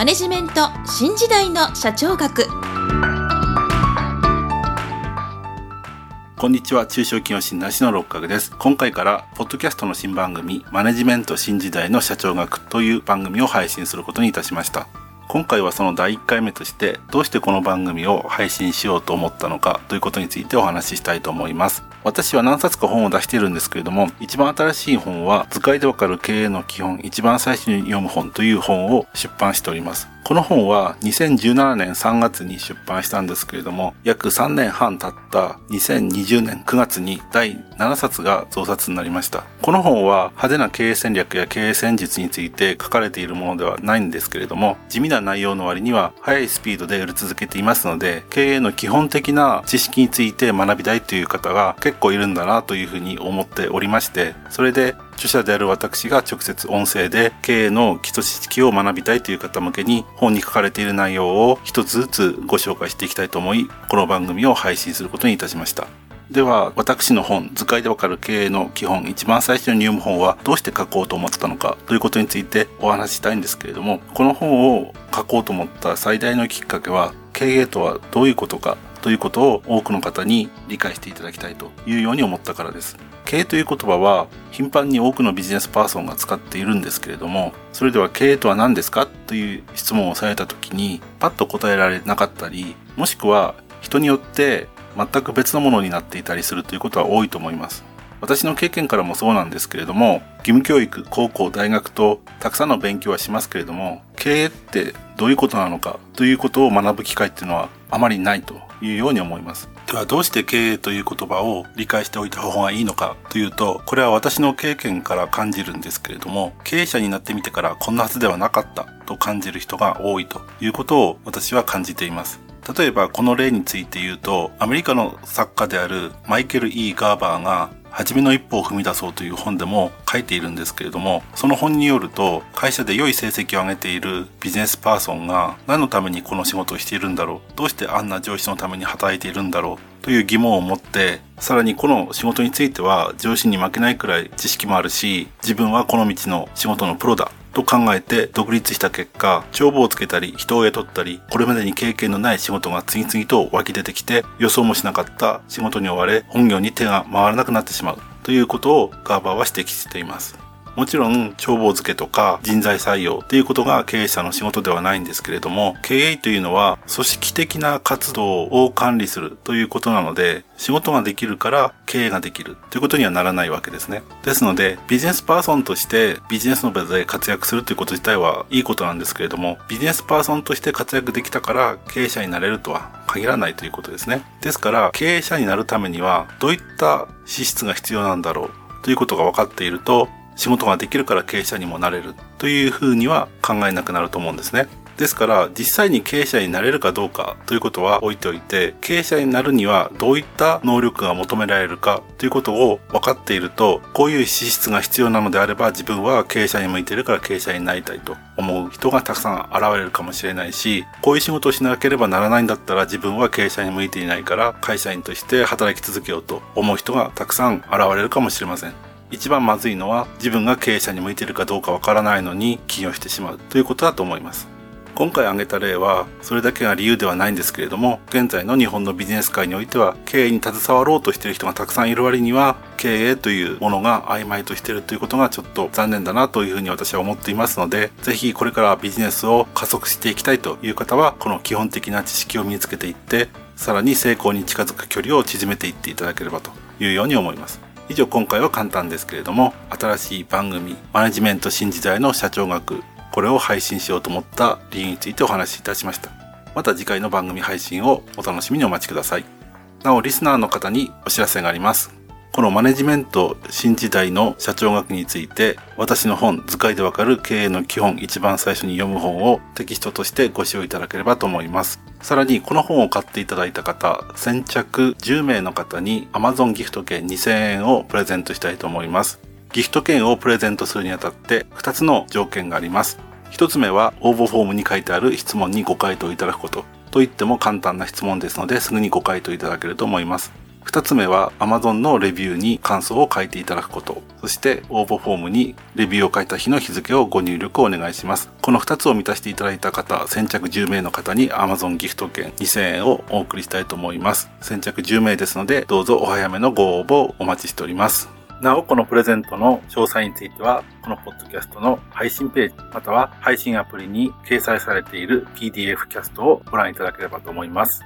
マネジメント新時代の社長学。こんにちは。中小企業診断士の六角です。今回からポッドキャストの新番組マネジメント新時代の社長学という番組を配信することにいたしました。今回はその第1回目としてどうしてこの番組を配信しようと思ったのかということについてお話ししたいと思います。私は何冊か本を出しているんですけれども一番新しい本は図解でわかる経営の基本一番最初に読む本という本を出版しております。この本は2017年3月に出版したんですけれども、約3年半経った2020年9月に第7冊が増刷になりました。この本は派手な経営戦略や経営戦術について書かれているものではないんですけれども、地味な内容の割には速いスピードで売り続けていますので、経営の基本的な知識について学びたいという方が結構いるんだなというふうに思っておりまして、それで著者である私が直接音声で経営の基礎知識を学びたいという方向けに本に書かれている内容を一つずつご紹介していきたいと思い、この番組を配信することにいたしました。では、私の本、図解でわかる経営の基本、一番最初に読む本はどうして書こうと思ったのかということについてお話ししたいんですけれども、この本を書こうと思った最大のきっかけは、経営とはどういうことかということを多くの方に理解していただきたいというように思ったからです。経営という言葉は頻繁に多くのビジネスパーソンが使っているんですけれども、それでは経営とは何ですかという質問をされた時にパッと答えられなかったり、もしくは人によって全く別のものになっていたりするということは多いと思います。私の経験からもそうなんですけれども、義務教育、高校、大学とたくさんの勉強はしますけれども、経営ってどういうことなのかということを学ぶ機会っていうのはあまりないというように思います。ではどうして経営という言葉を理解しておいた方がいいのかというと、これは私の経験から感じるんですけれども、経営者になってみてからこんなはずではなかったと感じる人が多いということを私は感じています。例えばこの例について言うと、アメリカの作家であるマイケル・ E・ ガーバーが初めの一歩を踏み出そうという本でも書いているんですけれども、その本によると、会社で良い成績を上げているビジネスパーソンが何のためにこの仕事をしているんだろうどうしてあんな上司のために働いているんだろうという疑問を持って、さらにこの仕事については上司に負けないくらい知識もあるし、自分はこの道の仕事のプロだと考えて独立した結果、帳簿をつけたり、人を雇ったり、これまでに経験のない仕事が次々と湧き出てきて、予想もしなかった仕事に追われ、本業に手が回らなくなってしまうということをガーバーは指摘しています。もちろん、帳簿付けとか人材採用っていうことが経営者の仕事ではないんですけれども、経営というのは組織的な活動を管理するということなので、仕事ができるから経営ができるということにはならないわけですね。ですので、ビジネスパーソンとしてビジネスの場で活躍するということ自体はいいことなんですけれども、ビジネスパーソンとして活躍できたから経営者になれるとは限らないということですね。ですから、経営者になるためにはどういった資質が必要なんだろうということが分かっていると、仕事ができるから経営者にもなれるというふうには考えなくなると思うんですね。ですから実際に経営者になれるかどうかということは置いておいて経営者になるにはどういった能力が求められるかということを分かっているとこういう資質が必要なのであれば自分は経営者に向いているから経営者になりたいと思う人がたくさん現れるかもしれないしこういう仕事をしなければならないんだったら自分は経営者に向いていないから会社員として働き続けようと思う人がたくさん現れるかもしれません。一番まずいのは自分が経営者に向いているかどうかわからないのに起業してしまうということだと思います。今回挙げた例はそれだけが理由ではないんですけれども現在の日本のビジネス界においては経営に携わろうとしている人がたくさんいる割には経営というものが曖昧としているということがちょっと残念だなというふうに私は思っていますのでぜひこれからビジネスを加速していきたいという方はこの基本的な知識を身につけていってさらに成功に近づく距離を縮めていっていただければというように思います。以上今回は簡単ですけれども新しい番組マネジメント新時代の社長学これを配信しようと思った理由についてお話しいたしました。また次回の番組配信をお楽しみにお待ちください。なおリスナーの方にお知らせがあります。このマネジメント新時代の社長学について私の本図解でわかる経営の基本一番最初に読む本をテキストとしてご使用いただければと思います。さらにこの本を買っていただいた方先着10名の方に Amazon ギフト券2000円をプレゼントしたいと思います。ギフト券をプレゼントするにあたって2つの条件があります。1つ目は応募フォームに書いてある質問にご回答いただくこと。と言っても簡単な質問ですのですぐにご回答いただけると思います。二つ目は Amazon のレビューに感想を書いていただくこと。そして応募フォームにレビューを書いた日の日付をご入力をお願いします。この二つを満たしていただいた方、先着10名の方に Amazon ギフト券2000円をお送りしたいと思います。先着10名ですので、どうぞお早めのご応募をお待ちしております。なお、このプレゼントの詳細については、このポッドキャストの配信ページ、または配信アプリに掲載されている PDF キャストをご覧いただければと思います。